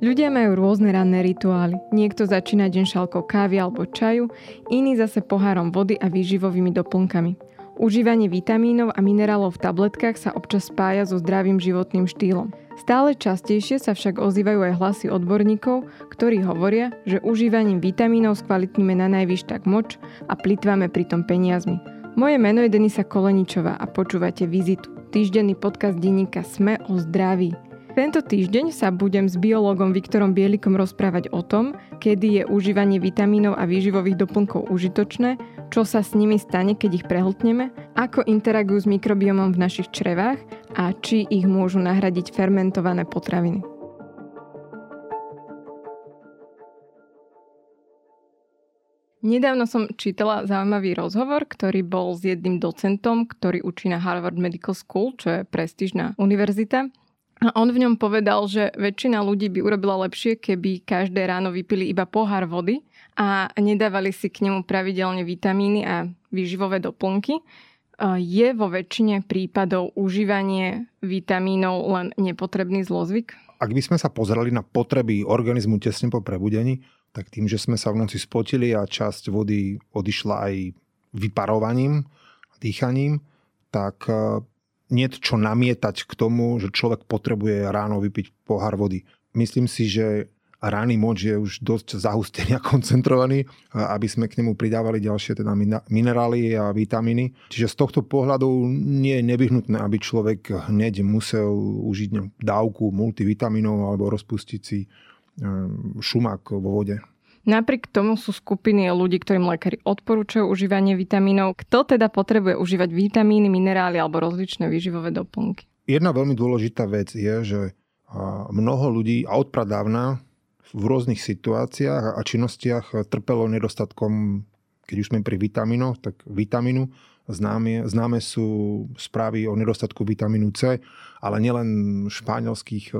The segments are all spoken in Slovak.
Ľudia majú rôzne ranné rituály. Niekto začína deň šálkou kávy alebo čaju, iný zase pohárom vody a výživovými doplnkami. Užívanie vitamínov a minerálov v tabletkách sa občas spája so zdravým životným štýlom. Stále častejšie sa však ozývajú aj hlasy odborníkov, ktorí hovoria, že užívaním vitamínov skvalitníme na najvyš tak moč a plitváme pritom peniazmi. Moje meno je Denisa Koleničová a počúvate Vizitu, týždenný podcast denníka Sme o zdraví. Tento týždeň sa budem s biológom Viktorom Bielikom rozprávať o tom, kedy je užívanie vitamínov a výživových doplnkov užitočné, čo sa s nimi stane, keď ich prehltneme, ako interagujú s mikrobiomom v našich črevách a či ich môžu nahradiť fermentované potraviny. Nedávno som čítala zaujímavý rozhovor, ktorý bol s jedným docentom, ktorý učí na Harvard Medical School, čo je prestížna univerzita. A on v ňom povedal, že väčšina ľudí by urobila lepšie, keby každé ráno vypili iba pohár vody a nedávali si k nemu pravidelne vitamíny a výživové doplnky. Je vo väčšine prípadov užívanie vitamínov len nepotrebný zlozvyk? Ak by sme sa pozerali na potreby organizmu tesne po prebudení, tak tým, že sme sa v noci spotili a časť vody odišla aj vyparovaním, dýchaním, tak nie čo namietať k tomu, že človek potrebuje ráno vypiť pohár vody. Myslím si, že rány moč je už dosť zahustený a koncentrovaný, aby sme k nemu pridávali ďalšie teda minerály a vitamíny. Čiže z tohto pohľadu nie je nevyhnutné, aby človek hneď musel užiť dávku multivitamínov alebo rozpustiť si ehm, šumák vo vode. Napriek tomu sú skupiny ľudí, ktorým lekári odporúčajú užívanie vitamínov. Kto teda potrebuje užívať vitamíny, minerály alebo rozličné výživové doplnky? Jedna veľmi dôležitá vec je, že mnoho ľudí a odpradávna v rôznych situáciách a činnostiach trpelo nedostatkom, keď už sme pri vitamínoch, tak vitamínu. Známe, známe sú správy o nedostatku vitamínu C, ale nielen španielských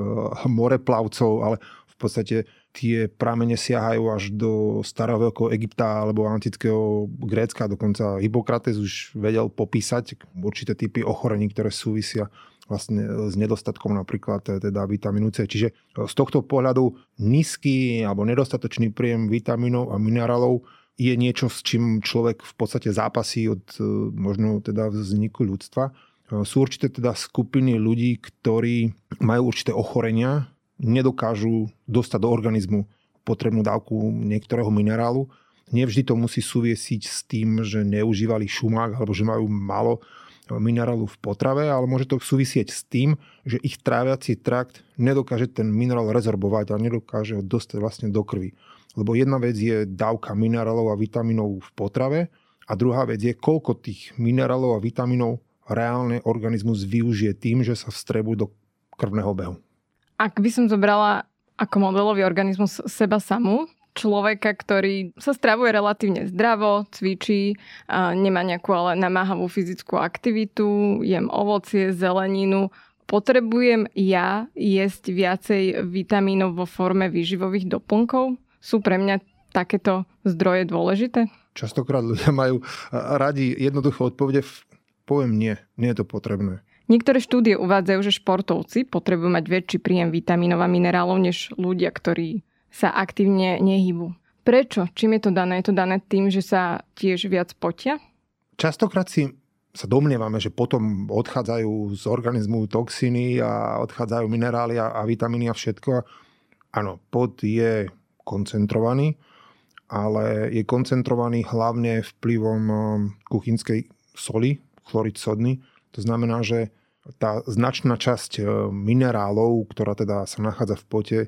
moreplavcov, ale v podstate tie pramene siahajú až do starého veľkého Egypta alebo antického Grécka. Dokonca Hippokrates už vedel popísať určité typy ochorení, ktoré súvisia vlastne s nedostatkom napríklad teda vitamínu C. Čiže z tohto pohľadu nízky alebo nedostatočný príjem vitamínov a minerálov je niečo, s čím človek v podstate zápasí od e, možno teda vzniku ľudstva. Sú určité teda skupiny ľudí, ktorí majú určité ochorenia, nedokážu dostať do organizmu potrebnú dávku niektorého minerálu. Nevždy to musí súviesiť s tým, že neužívali šumák alebo že majú málo minerálu v potrave, ale môže to súvisieť s tým, že ich tráviaci trakt nedokáže ten minerál rezorbovať a nedokáže ho dostať vlastne do krvi. Lebo jedna vec je dávka minerálov a vitamínov v potrave a druhá vec je, koľko tých minerálov a vitamínov reálne organizmus využije tým, že sa vstrebujú do krvného behu. Ak by som zobrala ako modelový organizmus seba samú, človeka, ktorý sa stravuje relatívne zdravo, cvičí, nemá nejakú ale namáhavú fyzickú aktivitu, jem ovocie, zeleninu, potrebujem ja jesť viacej vitamínov vo forme výživových doplnkov? Sú pre mňa takéto zdroje dôležité? Častokrát ľudia majú radi jednoduché odpovede, poviem nie, nie je to potrebné. Niektoré štúdie uvádzajú, že športovci potrebujú mať väčší príjem vitamínov a minerálov než ľudia, ktorí sa aktívne nehybu. Prečo? Čím je to dané? Je to dané tým, že sa tiež viac potia? Častokrát si sa domnievame, že potom odchádzajú z organizmu toxiny a odchádzajú minerály a, a vitamíny a všetko. Áno, pot je koncentrovaný, ale je koncentrovaný hlavne vplyvom um, kuchynskej soli, chlorid sodný. To znamená, že tá značná časť e, minerálov, ktorá teda sa nachádza v pote,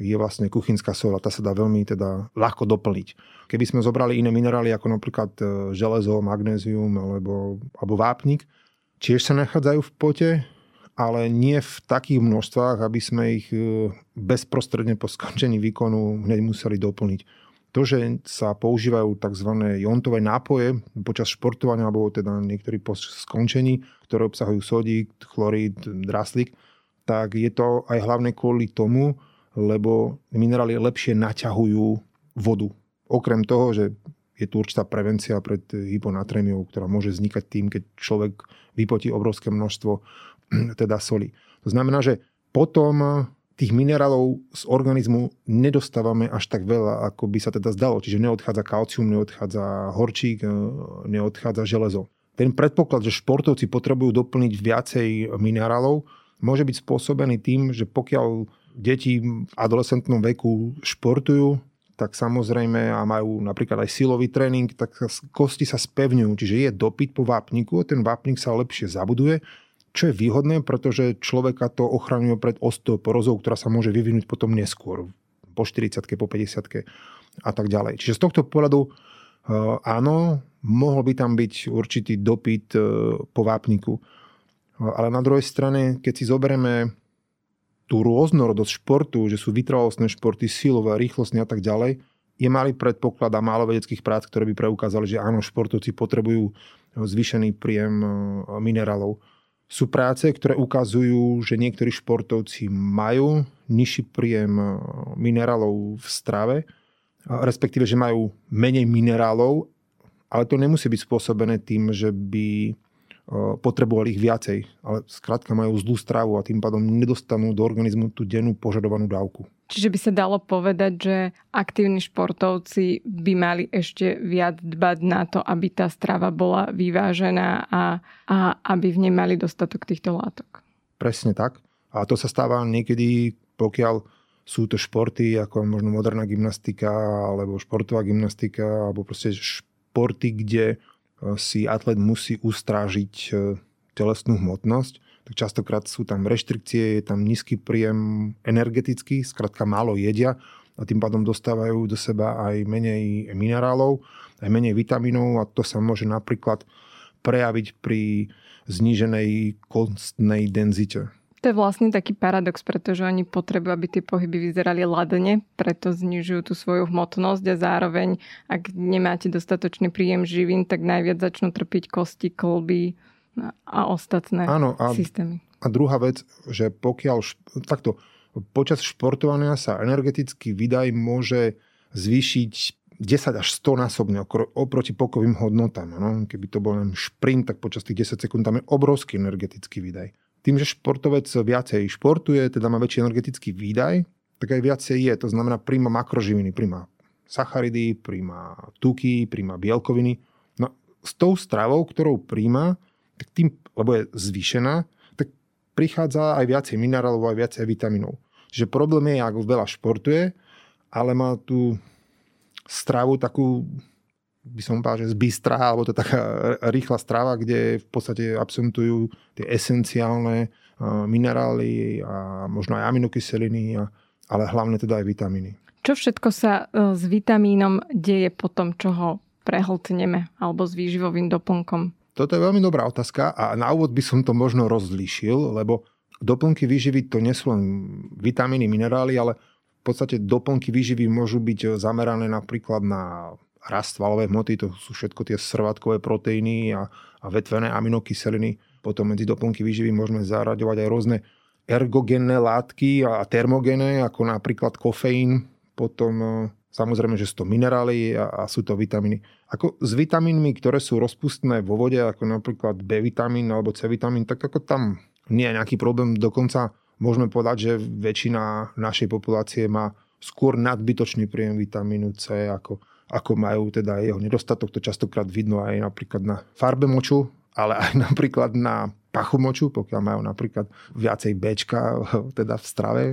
je vlastne kuchynská sol tá sa dá veľmi teda ľahko doplniť. Keby sme zobrali iné minerály ako napríklad e, železo, magnézium alebo, alebo vápnik, tiež sa nachádzajú v pote, ale nie v takých množstvách, aby sme ich e, bezprostredne po skončení výkonu hneď museli doplniť. To, že sa používajú tzv. jontové nápoje počas športovania alebo teda niektorí po skončení, ktoré obsahujú sodík, chlorid, draslík, tak je to aj hlavne kvôli tomu, lebo minerály lepšie naťahujú vodu. Okrem toho, že je tu určitá prevencia pred hyponatrémiou, ktorá môže vznikať tým, keď človek vypotí obrovské množstvo teda soli. To znamená, že potom tých minerálov z organizmu nedostávame až tak veľa, ako by sa teda zdalo. Čiže neodchádza kalcium, neodchádza horčík, e, neodchádza železo. Ten predpoklad, že športovci potrebujú doplniť viacej minerálov, môže byť spôsobený tým, že pokiaľ deti v adolescentnom veku športujú, tak samozrejme a majú napríklad aj silový tréning, tak kosti sa spevňujú, čiže je dopyt po vápniku, ten vápnik sa lepšie zabuduje, čo je výhodné, pretože človeka to ochraňuje pred osteoporozou, ktorá sa môže vyvinúť potom neskôr, po 40 po 50 a tak ďalej. Čiže z tohto pohľadu e, áno, mohol by tam byť určitý dopyt e, po vápniku. Ale na druhej strane, keď si zoberieme tú rôznorodosť športu, že sú vytrvalostné športy, silové, rýchlostné a tak ďalej, je malý predpoklad a málo vedeckých prác, ktoré by preukázali, že áno, športovci potrebujú zvýšený príjem e, minerálov. Sú práce, ktoré ukazujú, že niektorí športovci majú nižší príjem e, minerálov v strave, respektíve, že majú menej minerálov, ale to nemusí byť spôsobené tým, že by potrebovali ich viacej, ale skrátka majú zlú stravu a tým pádom nedostanú do organizmu tú dennú požadovanú dávku. Čiže by sa dalo povedať, že aktívni športovci by mali ešte viac dbať na to, aby tá strava bola vyvážená a, a aby v nej mali dostatok týchto látok. Presne tak. A to sa stáva niekedy, pokiaľ sú to športy ako možno moderná gymnastika alebo športová gymnastika alebo proste športy, kde si atlet musí ustrážiť e, telesnú hmotnosť, tak častokrát sú tam reštrikcie, je tam nízky príjem energetický, skrátka málo jedia a tým pádom dostávajú do seba aj menej minerálov, aj menej vitamínov a to sa môže napríklad prejaviť pri zníženej kostnej denzite. To je vlastne taký paradox, pretože oni potrebujú, aby tie pohyby vyzerali ladne, preto znižujú tú svoju hmotnosť a zároveň, ak nemáte dostatočný príjem živín, tak najviac začnú trpiť kosti, kolby a ostatné Áno, a, systémy. A druhá vec, že pokiaľ, takto, počas športovania sa energetický výdaj môže zvýšiť 10 až 100 násobne oproti pokovým hodnotám. No? Keby to bol len šprint, tak počas tých 10 sekúnd tam je obrovský energetický výdaj tým, že športovec viacej športuje, teda má väčší energetický výdaj, tak aj viacej je. To znamená, príjma makroživiny, príjma sacharidy, príjma tuky, príjma bielkoviny. No s tou stravou, ktorou príjma, tak tým, lebo je zvýšená, tak prichádza aj viacej minerálov, aj viacej vitamínov. Čiže problém je, ak veľa športuje, ale má tú stravu takú by som povedal, že zbystrá, alebo to je taká rýchla strava, kde v podstate absentujú tie esenciálne minerály a možno aj aminokyseliny, ale hlavne teda aj vitamíny. Čo všetko sa e, s vitamínom deje po tom, čo ho prehltneme alebo s výživovým doplnkom? Toto je veľmi dobrá otázka a na úvod by som to možno rozlíšil, lebo doplnky výživy to nie sú len vitamíny, minerály, ale v podstate doplnky výživy môžu byť zamerané napríklad na rast svalové hmoty, to sú všetko tie srvátkové proteíny a, a vetvené aminokyseliny. Potom medzi doplnky výživy môžeme zaraďovať aj rôzne ergogenné látky a termogénne, ako napríklad kofeín, potom e, samozrejme, že sú to minerály a, a sú to vitamíny. Ako s vitamínmi, ktoré sú rozpustné vo vode, ako napríklad B vitamín alebo C vitamín, tak ako tam nie je nejaký problém. Dokonca môžeme povedať, že väčšina našej populácie má skôr nadbytočný príjem vitamínu C ako ako majú teda jeho nedostatok. To častokrát vidno aj napríklad na farbe moču, ale aj napríklad na pachu moču, pokiaľ majú napríklad viacej Bčka teda v strave,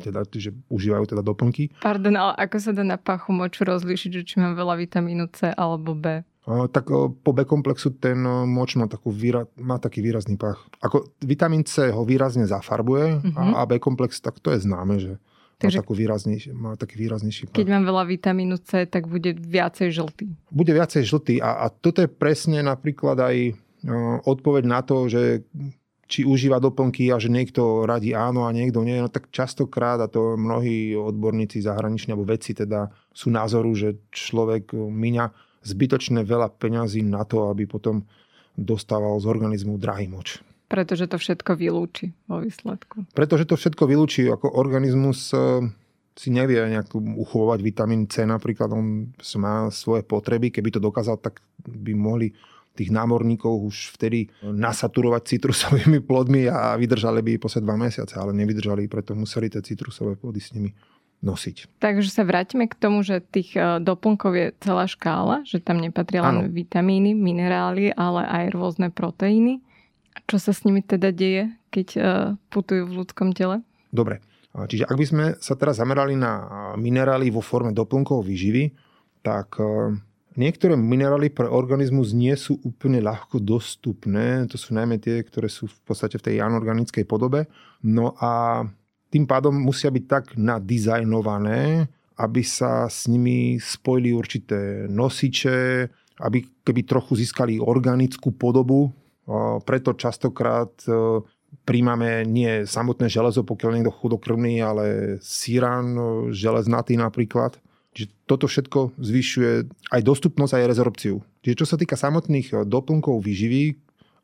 teda, že užívajú teda doplnky. Pardon, ale ako sa dá na pachu moču rozlíšiť, že či mám veľa vitamínu C alebo B? tak po B komplexu ten moč má, takú výra, má taký výrazný pach. Ako vitamín C ho výrazne zafarbuje mm-hmm. a B komplex, tak to je známe, že Takže, má, takú výraznejší, má taký výraznejší. Keď mám veľa vitamínu C, tak bude viacej žltý. Bude viacej žltý a, a toto je presne napríklad aj uh, odpoveď na to, že či užíva doplnky a že niekto radí áno a niekto nie, no tak častokrát, a to mnohí odborníci zahraniční alebo vedci teda sú názoru, že človek miňa zbytočne veľa peňazí na to, aby potom dostával z organizmu drahý moč. Pretože to všetko vylúči vo výsledku. Pretože to všetko vylúči. Ako organizmus e, si nevie nejak uchovať vitamín C napríklad. On má svoje potreby. Keby to dokázal, tak by mohli tých námorníkov už vtedy nasaturovať citrusovými plodmi a vydržali by posledné dva mesiace, ale nevydržali, preto museli tie citrusové plody s nimi nosiť. Takže sa vrátime k tomu, že tých e, doplnkov je celá škála, že tam nepatria len ano. vitamíny, minerály, ale aj rôzne proteíny. Čo sa s nimi teda deje, keď e, putujú v ľudskom tele? Dobre. Čiže ak by sme sa teraz zamerali na minerály vo forme doplnkov výživy, tak Niektoré minerály pre organizmus nie sú úplne ľahko dostupné. To sú najmä tie, ktoré sú v podstate v tej anorganickej podobe. No a tým pádom musia byť tak nadizajnované, aby sa s nimi spojili určité nosiče, aby keby trochu získali organickú podobu. Preto častokrát e, príjmame nie samotné železo, pokiaľ niekto chudokrvný, ale síran e, železnatý napríklad Čiže toto všetko zvyšuje aj dostupnosť, aj rezorpciu. Čiže čo sa týka samotných eh, doplnkov výživy,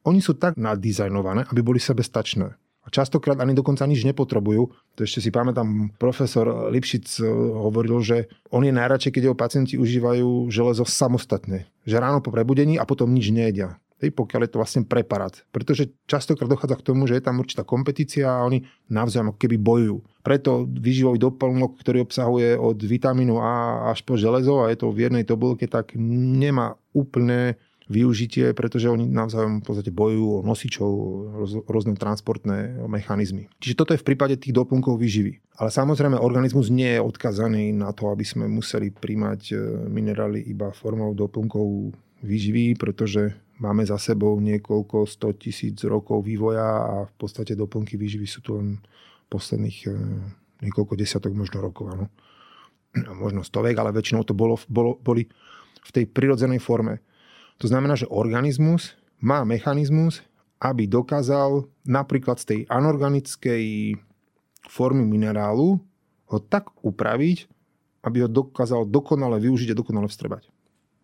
oni sú tak nadizajnované, aby boli sebestačné. A častokrát ani dokonca nič nepotrebujú. To ešte si pamätám, profesor Lipšic hovoril, že on je najradšej, keď jeho pacienti užívajú železo samostatne. Že ráno po prebudení a potom nič nejedia. Hej, pokiaľ je to vlastne preparát. Pretože častokrát dochádza k tomu, že je tam určitá kompetícia a oni navzájom ako keby bojujú. Preto výživový doplnok, ktorý obsahuje od vitamínu A až po železo a je to v jednej tobulke, tak nemá úplne využitie, pretože oni navzájom v podstate bojujú o nosičov, rôzne transportné mechanizmy. Čiže toto je v prípade tých doplnkov výživy. Ale samozrejme organizmus nie je odkazaný na to, aby sme museli príjmať e, minerály iba formou doplnkov výživy, pretože máme za sebou niekoľko 100 tisíc rokov vývoja a v podstate doplnky výživy sú tu len posledných e, niekoľko desiatok možno rokov. Áno. Možno stovek, ale väčšinou to bolo, bolo, boli v tej prirodzenej forme. To znamená, že organizmus má mechanizmus, aby dokázal napríklad z tej anorganickej formy minerálu ho tak upraviť, aby ho dokázal dokonale využiť a dokonale vstrebať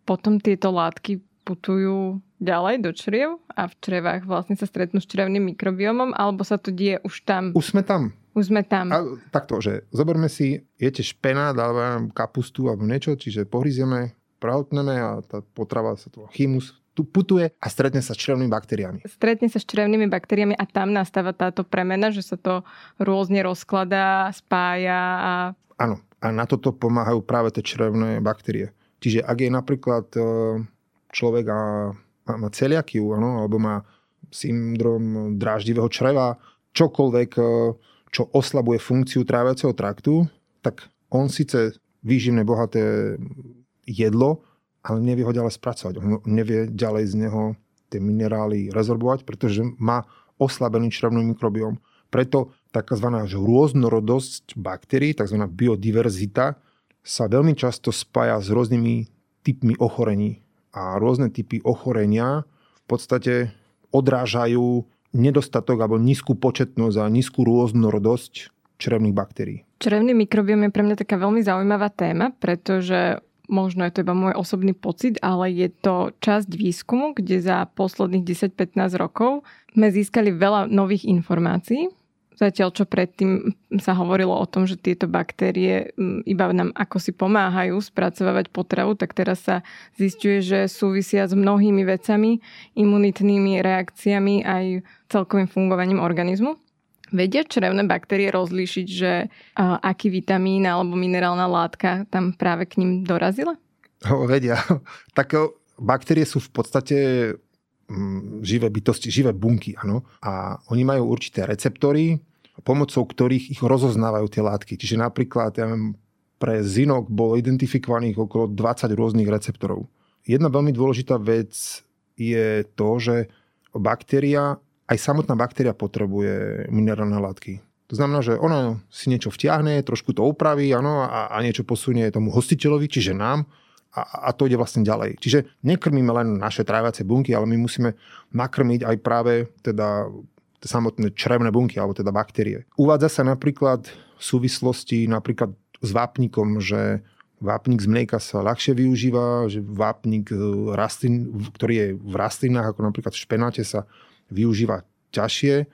potom tieto látky putujú ďalej do čriev a v črevách vlastne sa stretnú s črevným mikrobiomom, alebo sa to deje už tam? Už sme tam. Už sme tam. A, takto, že zoberme si, jete špenát alebo kapustu alebo niečo, čiže pohryzieme, prahotneme a tá potrava sa to chymus tu putuje a stretne sa s črevnými baktériami. Stretne sa s črevnými baktériami a tam nastáva táto premena, že sa to rôzne rozkladá, spája a... Áno, a na toto pomáhajú práve tie črevné baktérie. Čiže ak je napríklad e, človek a má celiakiu, ano, alebo má syndrom dráždivého čreva, čokoľvek, e, čo oslabuje funkciu tráviaceho traktu, tak on síce výživné bohaté jedlo, ale nevie ho ďalej spracovať. On nevie ďalej z neho tie minerály rezorbovať, pretože má oslabený črevný mikrobióm. Preto tzv. rôznorodosť baktérií, tzv. biodiverzita, sa veľmi často spája s rôznymi typmi ochorení. A rôzne typy ochorenia v podstate odrážajú nedostatok alebo nízku početnosť a nízku rôznorodosť črevných baktérií. Črevný mikrobiom je pre mňa taká veľmi zaujímavá téma, pretože možno je to iba môj osobný pocit, ale je to časť výskumu, kde za posledných 10-15 rokov sme získali veľa nových informácií Zatiaľ, čo predtým sa hovorilo o tom, že tieto baktérie iba nám ako si pomáhajú spracovávať potravu, tak teraz sa zistuje, že súvisia s mnohými vecami, imunitnými reakciami aj celkovým fungovaním organizmu. Vedia črevné baktérie rozlíšiť, že aký vitamín alebo minerálna látka tam práve k ním dorazila? Ho, vedia. Tak baktérie sú v podstate živé bytosti, živé bunky, áno. A oni majú určité receptory, pomocou ktorých ich rozoznávajú tie látky. Čiže napríklad ja viem, pre zinok bolo identifikovaných okolo 20 rôznych receptorov. Jedna veľmi dôležitá vec je to, že baktéria, aj samotná baktéria potrebuje minerálne látky. To znamená, že ona si niečo vtiahne, trošku to upraví ano, a, a niečo posunie tomu hostiteľovi, čiže nám, a, a to ide vlastne ďalej. Čiže nekrmíme len naše tráviace bunky, ale my musíme nakrmiť aj práve teda samotné črevné bunky, alebo teda baktérie. Uvádza sa napríklad v súvislosti napríklad s vápnikom, že vápnik z mlieka sa ľahšie využíva, že vápnik rastlín, ktorý je v rastlinách, ako napríklad v špenáte, sa využíva ťažšie.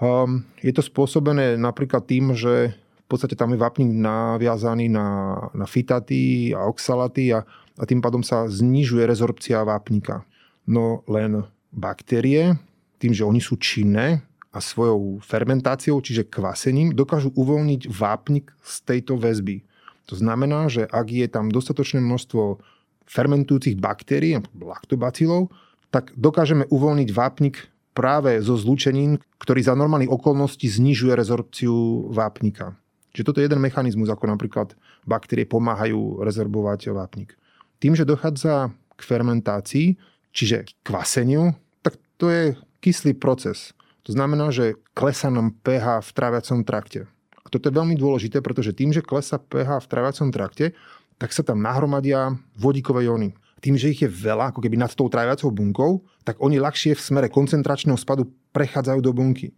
Um, je to spôsobené napríklad tým, že podstate tam je vápnik naviazaný na, na fitaty a oxalaty a, a tým pádom sa znižuje rezorpcia vápnika. No len baktérie, tým, že oni sú činné a svojou fermentáciou, čiže kvasením, dokážu uvoľniť vápnik z tejto väzby. To znamená, že ak je tam dostatočné množstvo fermentujúcich baktérií, laktobacilov, tak dokážeme uvoľniť vápnik práve zo zlúčenín, ktorý za normálnych okolností znižuje rezorpciu vápnika. Čiže toto je jeden mechanizmus, ako napríklad baktérie pomáhajú rezervovať vápnik. Tým, že dochádza k fermentácii, čiže k kvaseniu, tak to je kyslý proces. To znamená, že klesa nám pH v tráviacom trakte. A toto je veľmi dôležité, pretože tým, že klesa pH v tráviacom trakte, tak sa tam nahromadia vodíkové jóny. Tým, že ich je veľa, ako keby nad tou tráviacou bunkou, tak oni ľahšie v smere koncentračného spadu prechádzajú do bunky.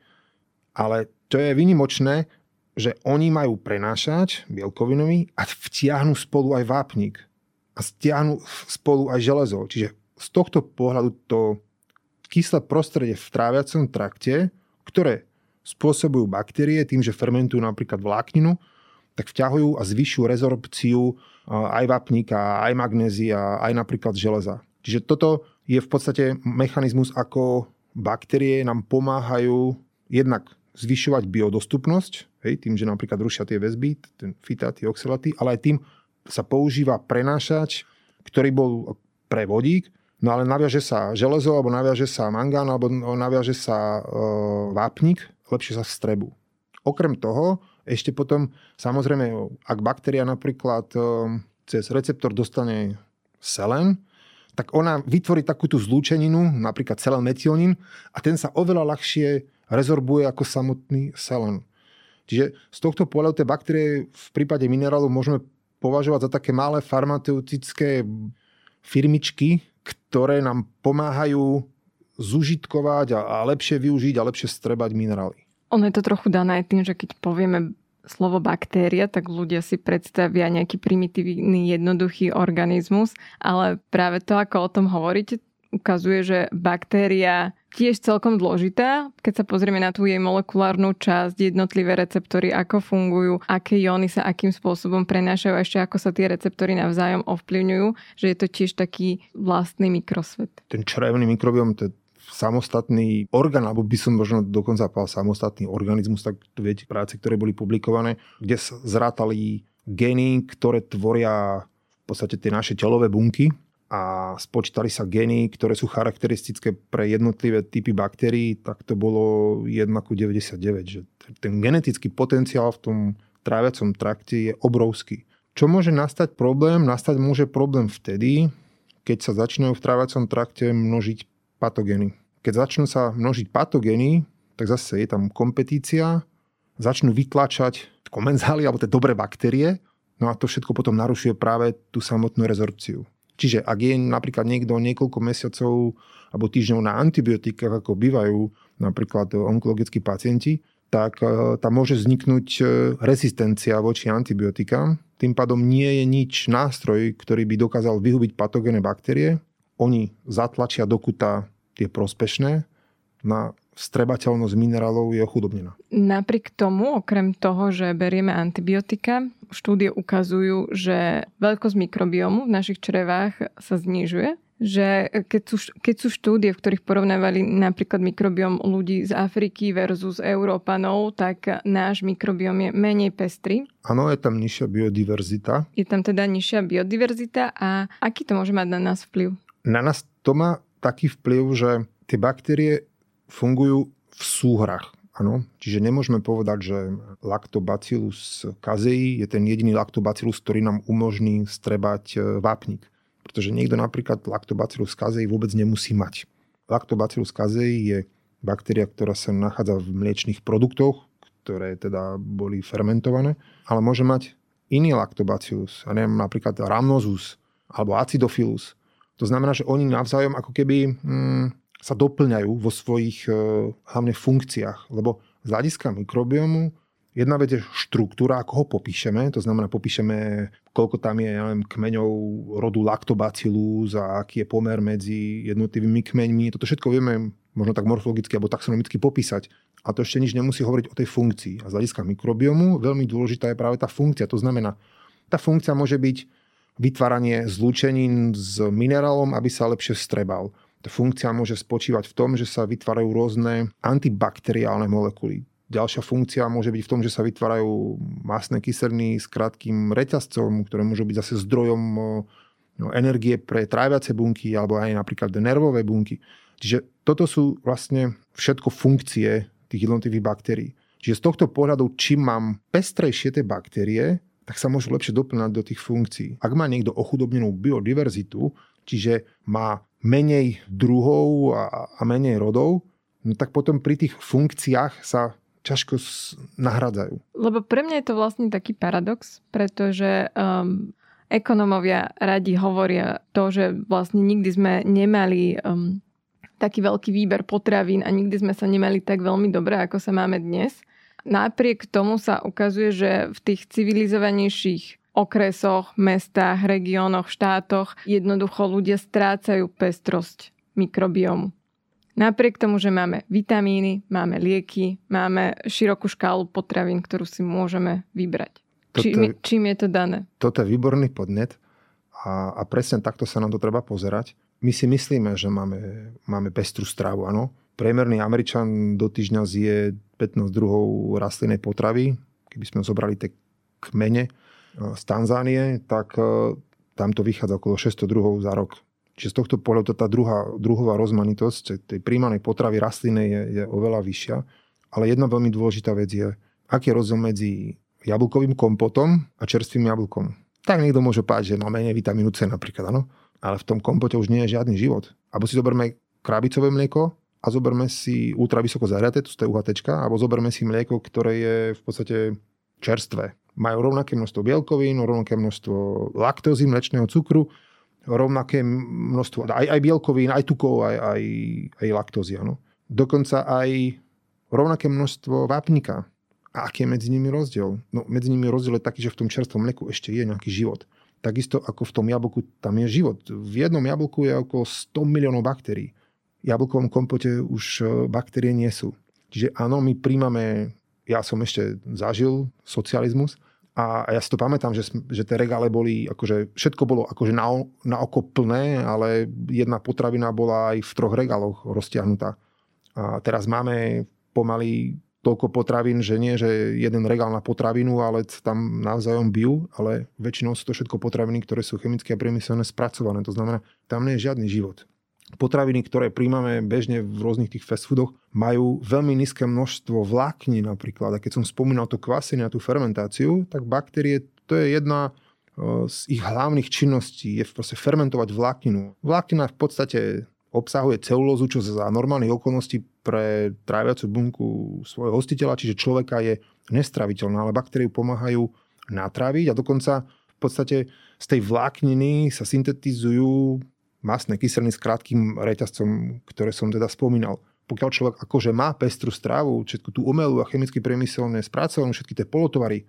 Ale to je vynimočné že oni majú prenášať bielkovinový a vtiahnu spolu aj vápnik. A stiahnu spolu aj železo. Čiže z tohto pohľadu to kyslé prostredie v tráviacom trakte, ktoré spôsobujú baktérie tým, že fermentujú napríklad vlákninu, tak vťahujú a zvyšujú rezorpciu aj vápnika, aj magnézia, aj napríklad železa. Čiže toto je v podstate mechanizmus, ako baktérie nám pomáhajú jednak zvyšovať biodostupnosť, hej, tým, že napríklad rušia tie väzby, ten fitáty, oxalaty, ale aj tým sa používa prenášač, ktorý bol pre vodík, no ale naviaže sa železo, alebo naviaže sa mangán, alebo naviaže sa e, vápnik, lepšie sa vstrebu. Okrem toho, ešte potom, samozrejme, ak baktéria napríklad e, cez receptor dostane selen, tak ona vytvorí takú tú zlúčeninu, napríklad metionín, a ten sa oveľa ľahšie rezorbuje ako samotný selen. Čiže z tohto pohľadu tie baktérie v prípade minerálov môžeme považovať za také malé farmaceutické firmičky, ktoré nám pomáhajú zužitkovať a, a lepšie využiť a lepšie strebať minerály. Ono je to trochu dané aj tým, že keď povieme slovo baktéria, tak ľudia si predstavia nejaký primitívny, jednoduchý organizmus, ale práve to, ako o tom hovoríte, ukazuje, že baktéria tiež celkom dôležitá. Keď sa pozrieme na tú jej molekulárnu časť, jednotlivé receptory, ako fungujú, aké jóny sa akým spôsobom prenášajú, ešte ako sa tie receptory navzájom ovplyvňujú, že je to tiež taký vlastný mikrosvet. Ten črevný mikrobiom, to je samostatný orgán, alebo by som možno dokonca povedal samostatný organizmus, tak tu viete práce, ktoré boli publikované, kde zrátali gény, ktoré tvoria v podstate tie naše telové bunky a spočítali sa gény, ktoré sú charakteristické pre jednotlivé typy baktérií, tak to bolo 1 99. Že ten genetický potenciál v tom tráviacom trakte je obrovský. Čo môže nastať problém? Nastať môže problém vtedy, keď sa začínajú v tráviacom trakte množiť patogény keď začnú sa množiť patogény, tak zase je tam kompetícia, začnú vytlačať komenzály alebo tie dobré baktérie, no a to všetko potom narušuje práve tú samotnú rezorpciu. Čiže ak je napríklad niekto niekoľko mesiacov alebo týždňov na antibiotikách, ako bývajú napríklad onkologickí pacienti, tak e, tam môže vzniknúť e, rezistencia voči antibiotikám. Tým pádom nie je nič nástroj, ktorý by dokázal vyhubiť patogénne baktérie. Oni zatlačia do kuta tie prospešné, na strebateľnosť minerálov je ochudobnená. Napriek tomu, okrem toho, že berieme antibiotika, štúdie ukazujú, že veľkosť mikrobiomu v našich črevách sa znižuje že keď sú, keď sú štúdie, v ktorých porovnávali napríklad mikrobiom ľudí z Afriky versus Európanov, tak náš mikrobiom je menej pestrý. Áno, je tam nižšia biodiverzita. Je tam teda nižšia biodiverzita a aký to môže mať na nás vplyv? Na nás to má taký vplyv, že tie baktérie fungujú v súhrach. Ano, čiže nemôžeme povedať, že lactobacillus casei je ten jediný lactobacillus, ktorý nám umožní strebať e, vápnik. Pretože niekto napríklad lactobacillus casei vôbec nemusí mať. Lactobacillus casei je baktéria, ktorá sa nachádza v mliečných produktoch, ktoré teda boli fermentované, ale môže mať iný lactobacillus, a neviem, napríklad rhamnosus alebo acidophilus, to znamená, že oni navzájom ako keby mm, sa doplňajú vo svojich e, hlavne funkciách. Lebo z hľadiska mikrobiomu jedna vec je štruktúra, ako ho popíšeme. To znamená, popíšeme, koľko tam je ja neviem, kmeňov rodu lactobacillus a aký je pomer medzi jednotlivými kmeňmi. Toto všetko vieme možno tak morfologicky alebo taxonomicky popísať. A to ešte nič nemusí hovoriť o tej funkcii. A z hľadiska mikrobiomu veľmi dôležitá je práve tá funkcia. To znamená, tá funkcia môže byť vytváranie zlúčenín s minerálom, aby sa lepšie strebal. Funkcia môže spočívať v tom, že sa vytvárajú rôzne antibakteriálne molekuly. Ďalšia funkcia môže byť v tom, že sa vytvárajú masné kyseliny s krátkým reťazcom, ktoré môžu byť zase zdrojom no, energie pre tráviace bunky alebo aj napríklad nervové bunky. Čiže toto sú vlastne všetko funkcie tých jednotlivých baktérií. Čiže z tohto pohľadu, čím mám pestrejšie tie baktérie, tak sa môžu lepšie doplňať do tých funkcií. Ak má niekto ochudobnenú biodiverzitu, čiže má menej druhov a, a menej rodov, no tak potom pri tých funkciách sa ťažko nahradzajú. Lebo pre mňa je to vlastne taký paradox, pretože um, ekonomovia radi hovoria to, že vlastne nikdy sme nemali um, taký veľký výber potravín a nikdy sme sa nemali tak veľmi dobre, ako sa máme dnes. Napriek tomu sa ukazuje, že v tých civilizovanejších okresoch, mestách, regiónoch, štátoch jednoducho ľudia strácajú pestrosť mikrobiomu. Napriek tomu, že máme vitamíny, máme lieky, máme širokú škálu potravín, ktorú si môžeme vybrať. Toto, čím, čím je to dané? Toto je výborný podnet a, a presne takto sa nám to treba pozerať. My si myslíme, že máme, máme pestru stravu, áno. Priemerný Američan do týždňa zje 15 druhov rastlinnej potravy. Keby sme zobrali tie kmene z Tanzánie, tak e, tam to vychádza okolo 600 druhov za rok. Čiže z tohto pohľadu tá druhá, druhová rozmanitosť tej príjmanej potravy rastlinnej je, je oveľa vyššia. Ale jedna veľmi dôležitá vec je, aký je rozdiel medzi jablkovým kompotom a čerstvým jablkom. Tak niekto môže páť, že má menej vitamínu C napríklad, áno? ale v tom kompote už nie je žiadny život. Alebo si zoberme krabicové mlieko a zoberme si ultra vysoko zahriaté, to je UHT, alebo zoberme si mlieko, ktoré je v podstate čerstvé. Majú rovnaké množstvo bielkovín, rovnaké množstvo laktózy, mlečného cukru, rovnaké množstvo aj, aj bielkovín, aj tukov, aj, aj, aj laktózy. Ano. Dokonca aj rovnaké množstvo vápnika. A aký je medzi nimi rozdiel? No, medzi nimi rozdiel je taký, že v tom čerstvom mleku ešte je nejaký život. Takisto ako v tom jablku, tam je život. V jednom jablku je okolo 100 miliónov baktérií. V jablkovom kompote už e, baktérie nie sú. Čiže áno, my príjmame, ja som ešte zažil socializmus, a ja si to pamätám, že, že tie regále boli, akože všetko bolo akože na, na oko plné, ale jedna potravina bola aj v troch regáloch roztiahnutá. A teraz máme pomaly toľko potravín, že nie, že jeden regál na potravinu, ale tam navzájom bijú, ale väčšinou sú to všetko potraviny, ktoré sú chemicky a priemyselne spracované. To znamená, tam nie je žiadny život potraviny, ktoré príjmame bežne v rôznych tých fast foodoch, majú veľmi nízke množstvo vlákni napríklad. A keď som spomínal to kvasenie a tú fermentáciu, tak baktérie, to je jedna z ich hlavných činností, je proste fermentovať vlákninu. Vláknina v podstate obsahuje celulózu, čo za normálnych okolností pre tráviacu bunku svojho hostiteľa, čiže človeka je nestraviteľná, ale baktérie pomáhajú natráviť a dokonca v podstate z tej vlákniny sa syntetizujú masné kyseliny s krátkým reťazcom, ktoré som teda spomínal. Pokiaľ človek akože má pestru strávu, všetku tú umelú a chemicky priemyselné spracovanú, všetky tie polotovary,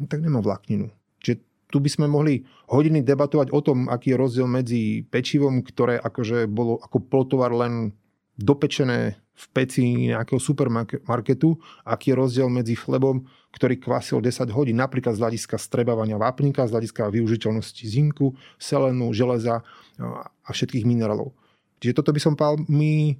no tak nemá vlákninu. Čiže tu by sme mohli hodiny debatovať o tom, aký je rozdiel medzi pečivom, ktoré akože bolo ako polotovar len dopečené v peci nejakého supermarketu, aký je rozdiel medzi chlebom, ktorý kvasil 10 hodín, napríklad z hľadiska strebávania vápnika, z hľadiska využiteľnosti zinku, selenu, železa a všetkých minerálov. Čiže toto by som povedal, my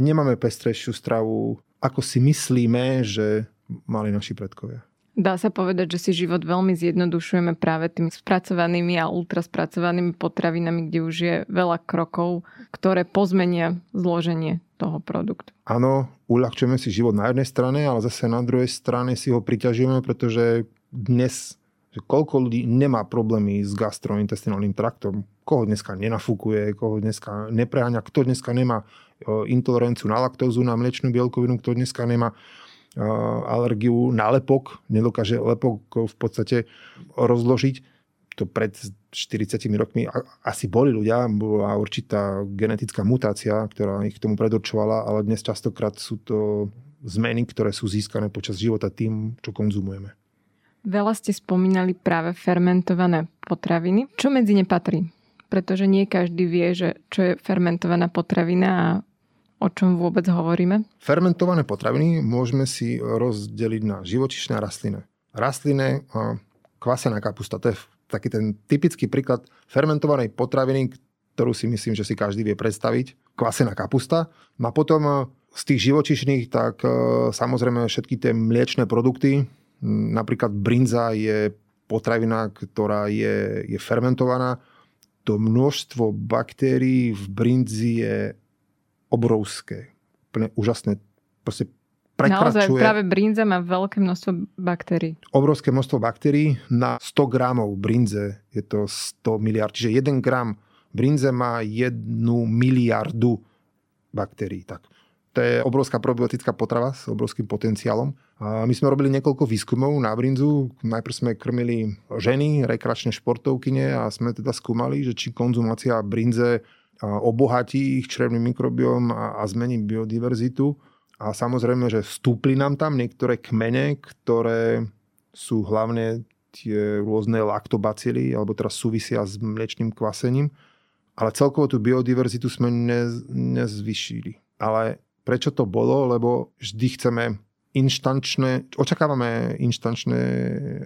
nemáme pestrejšiu stravu, ako si myslíme, že mali naši predkovia. Dá sa povedať, že si život veľmi zjednodušujeme práve tými spracovanými a ultraspracovanými potravinami, kde už je veľa krokov, ktoré pozmenia zloženie toho produktu. Áno, uľahčujeme si život na jednej strane, ale zase na druhej strane si ho priťažujeme, pretože dnes že koľko ľudí nemá problémy s gastrointestinálnym traktom, koho dneska nenafúkuje, koho dneska nepreháňa, kto dneska nemá intoleranciu na laktózu, na mliečnú bielkovinu, kto dneska nemá alergiu na lepok, nedokáže lepok v podstate rozložiť. To pred 40 rokmi asi boli ľudia, bola určitá genetická mutácia, ktorá ich k tomu predurčovala, ale dnes častokrát sú to zmeny, ktoré sú získané počas života tým, čo konzumujeme. Veľa ste spomínali práve fermentované potraviny. Čo medzi ne patrí? Pretože nie každý vie, že čo je fermentovaná potravina a o čom vôbec hovoríme? Fermentované potraviny môžeme si rozdeliť na živočišné a rastlinné. Rastlinné kvasená kapusta, to je taký ten typický príklad fermentovanej potraviny, ktorú si myslím, že si každý vie predstaviť. kvasená kapusta. No a potom e, z tých živočišných, tak e, samozrejme všetky tie mliečne produkty, napríklad brinza je potravina, ktorá je, je fermentovaná. To množstvo baktérií v brinzi je obrovské. Úplne úžasné. Proste prekračuje... Naozaj, práve brinza má veľké množstvo baktérií. Obrovské množstvo baktérií. Na 100 gramov brinze je to 100 miliard. Čiže 1 gram brinze má 1 miliardu baktérií. Tak. To je obrovská probiotická potrava s obrovským potenciálom. A my sme robili niekoľko výskumov na brinzu. Najprv sme krmili ženy, rekreačné športovkyne a sme teda skúmali, že či konzumácia brinze obohatí ich črevným mikrobiom a, a zmení biodiverzitu. A samozrejme, že vstúpli nám tam niektoré kmene, ktoré sú hlavne tie rôzne laktobacily, alebo teraz súvisia s mliečným kvasením. Ale celkovo tú biodiverzitu sme nez, nezvyšili. Ale Prečo to bolo? Lebo vždy chceme inštančné, očakávame inštančné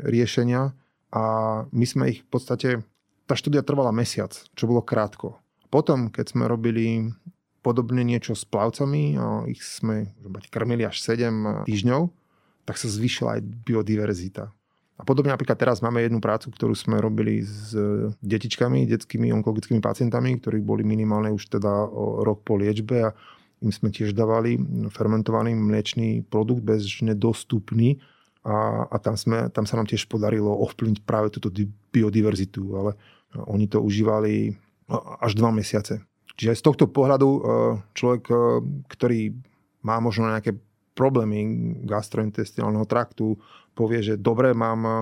riešenia a my sme ich v podstate, tá štúdia trvala mesiac, čo bolo krátko. Potom, keď sme robili podobne niečo s plavcami ich sme krmili až 7 týždňov, tak sa zvýšila aj biodiverzita. A podobne napríklad teraz máme jednu prácu, ktorú sme robili s detičkami, detskými onkologickými pacientami, ktorí boli minimálne už teda rok po liečbe a im sme tiež dávali fermentovaný mliečný produkt bežne dostupný a, a tam, sme, tam sa nám tiež podarilo ovplyvniť práve túto biodiverzitu, ale oni to užívali až dva mesiace. Čiže aj z tohto pohľadu e, človek, e, ktorý má možno nejaké problémy gastrointestinálneho traktu, povie, že dobre, mám e,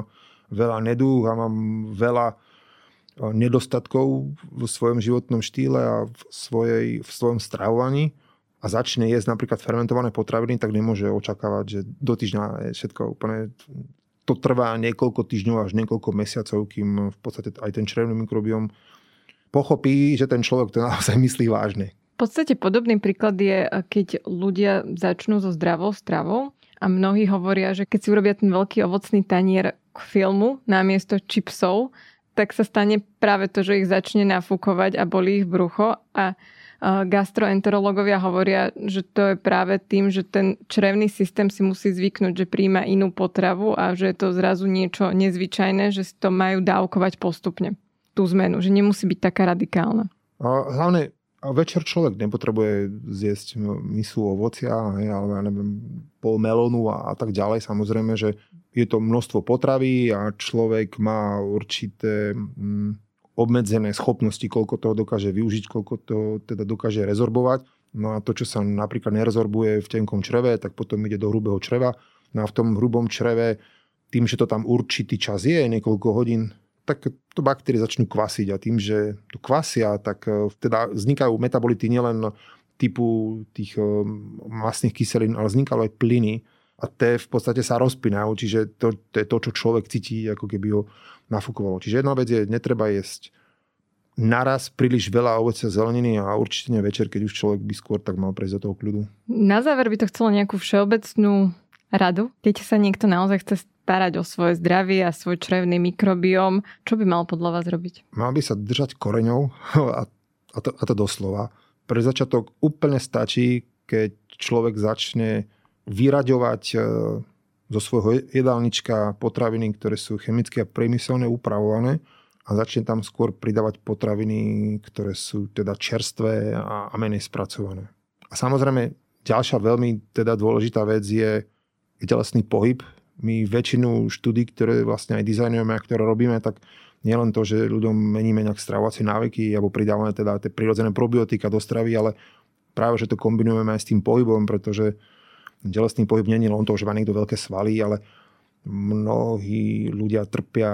veľa nedú a mám veľa nedostatkov v svojom životnom štýle a v, svojej, v svojom stravovaní a začne jesť napríklad fermentované potraviny, tak nemôže očakávať, že do týždňa je všetko úplne... To trvá niekoľko týždňov až niekoľko mesiacov, kým v podstate aj ten črevný mikrobiom pochopí, že ten človek to naozaj myslí vážne. V podstate podobný príklad je, keď ľudia začnú so zdravou stravou a mnohí hovoria, že keď si urobia ten veľký ovocný tanier k filmu namiesto čipsov, tak sa stane práve to, že ich začne nafúkovať a bolí ich brucho a gastroenterológovia hovoria, že to je práve tým, že ten črevný systém si musí zvyknúť, že príjma inú potravu a že je to zrazu niečo nezvyčajné, že si to majú dávkovať postupne. Tú zmenu, že nemusí byť taká radikálna. A hlavne a večer človek nepotrebuje zjesť misu ovocia, hej, alebo ja neviem, pol melónu a, a tak ďalej. Samozrejme, že je to množstvo potravy a človek má určité mm, obmedzené schopnosti, koľko toho dokáže využiť, koľko to teda dokáže rezorbovať. No a to, čo sa napríklad nerezorbuje v tenkom čreve, tak potom ide do hrubého čreva. No a v tom hrubom čreve, tým, že to tam určitý čas je, niekoľko hodín, tak to baktérie začnú kvasiť a tým, že to kvasia, tak e, teda vznikajú metabolity nielen typu tých e, masných kyselín, ale vznikajú aj plyny a tie v podstate sa rozpínajú, čiže to, to je to, čo človek cíti, ako keby ho nafúkovalo. Čiže jedna vec je, netreba jesť naraz príliš veľa ovocia zeleniny a určite nie večer, keď už človek by skôr tak mal prejsť do toho kľudu. Na záver by to chcelo nejakú všeobecnú radu, keď sa niekto naozaj chce starať o svoje zdravie a svoj črevný mikrobióm, čo by mal podľa vás robiť? Mal by sa držať koreňov a, a, to, a to doslova. Pre začiatok úplne stačí, keď človek začne vyraďovať e, zo svojho jedálnička potraviny, ktoré sú chemicky a priemyselne upravované a začne tam skôr pridávať potraviny, ktoré sú teda čerstvé a, a menej spracované. A samozrejme, ďalšia veľmi teda dôležitá vec je telesný pohyb. My väčšinu štúdí, ktoré vlastne aj dizajnujeme a ktoré robíme, tak nielen to, že ľuďom meníme nejak stravovacie návyky alebo pridávame teda tie prirodzené probiotika do stravy, ale práve, že to kombinujeme aj s tým pohybom, pretože telesný pohyb nie je len to, že má niekto veľké svaly, ale mnohí ľudia trpia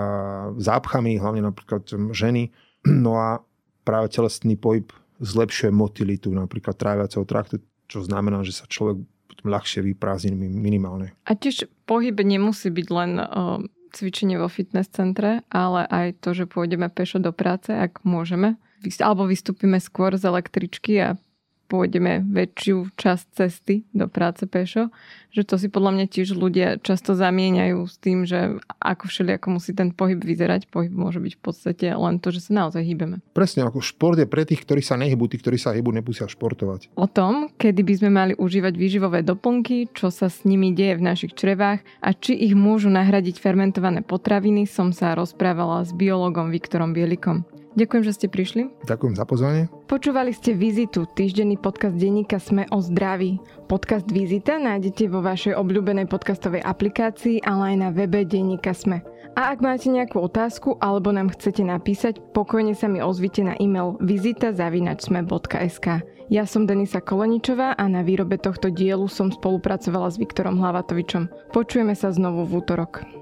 zápchami, hlavne napríklad ženy. No a práve telesný pohyb zlepšuje motilitu napríklad tráviaceho traktu, čo znamená, že sa človek ľahšie vyprázdni minimálne. A tiež pohyb nemusí byť len uh, cvičenie vo fitness centre, ale aj to, že pôjdeme pešo do práce, ak môžeme. Alebo vystúpime skôr z električky a pôjdeme väčšiu časť cesty do práce pešo, že to si podľa mňa tiež ľudia často zamieňajú s tým, že ako všelijako musí ten pohyb vyzerať. Pohyb môže byť v podstate len to, že sa naozaj hýbeme. Presne, ako šport je pre tých, ktorí sa nehybú, tí, ktorí sa hýbu, nemusia športovať. O tom, kedy by sme mali užívať výživové doplnky, čo sa s nimi deje v našich črevách a či ich môžu nahradiť fermentované potraviny, som sa rozprávala s biologom Viktorom Bielikom. Ďakujem, že ste prišli. Ďakujem za pozvanie. Počúvali ste Vizitu, týždenný podcast denníka Sme o zdraví. Podcast Vizita nájdete vo vašej obľúbenej podcastovej aplikácii, ale aj na webe denníka Sme. A ak máte nejakú otázku alebo nám chcete napísať, pokojne sa mi ozvite na e-mail vizita.sme.sk. Ja som Denisa Koleničová a na výrobe tohto dielu som spolupracovala s Viktorom Hlavatovičom. Počujeme sa znovu v útorok.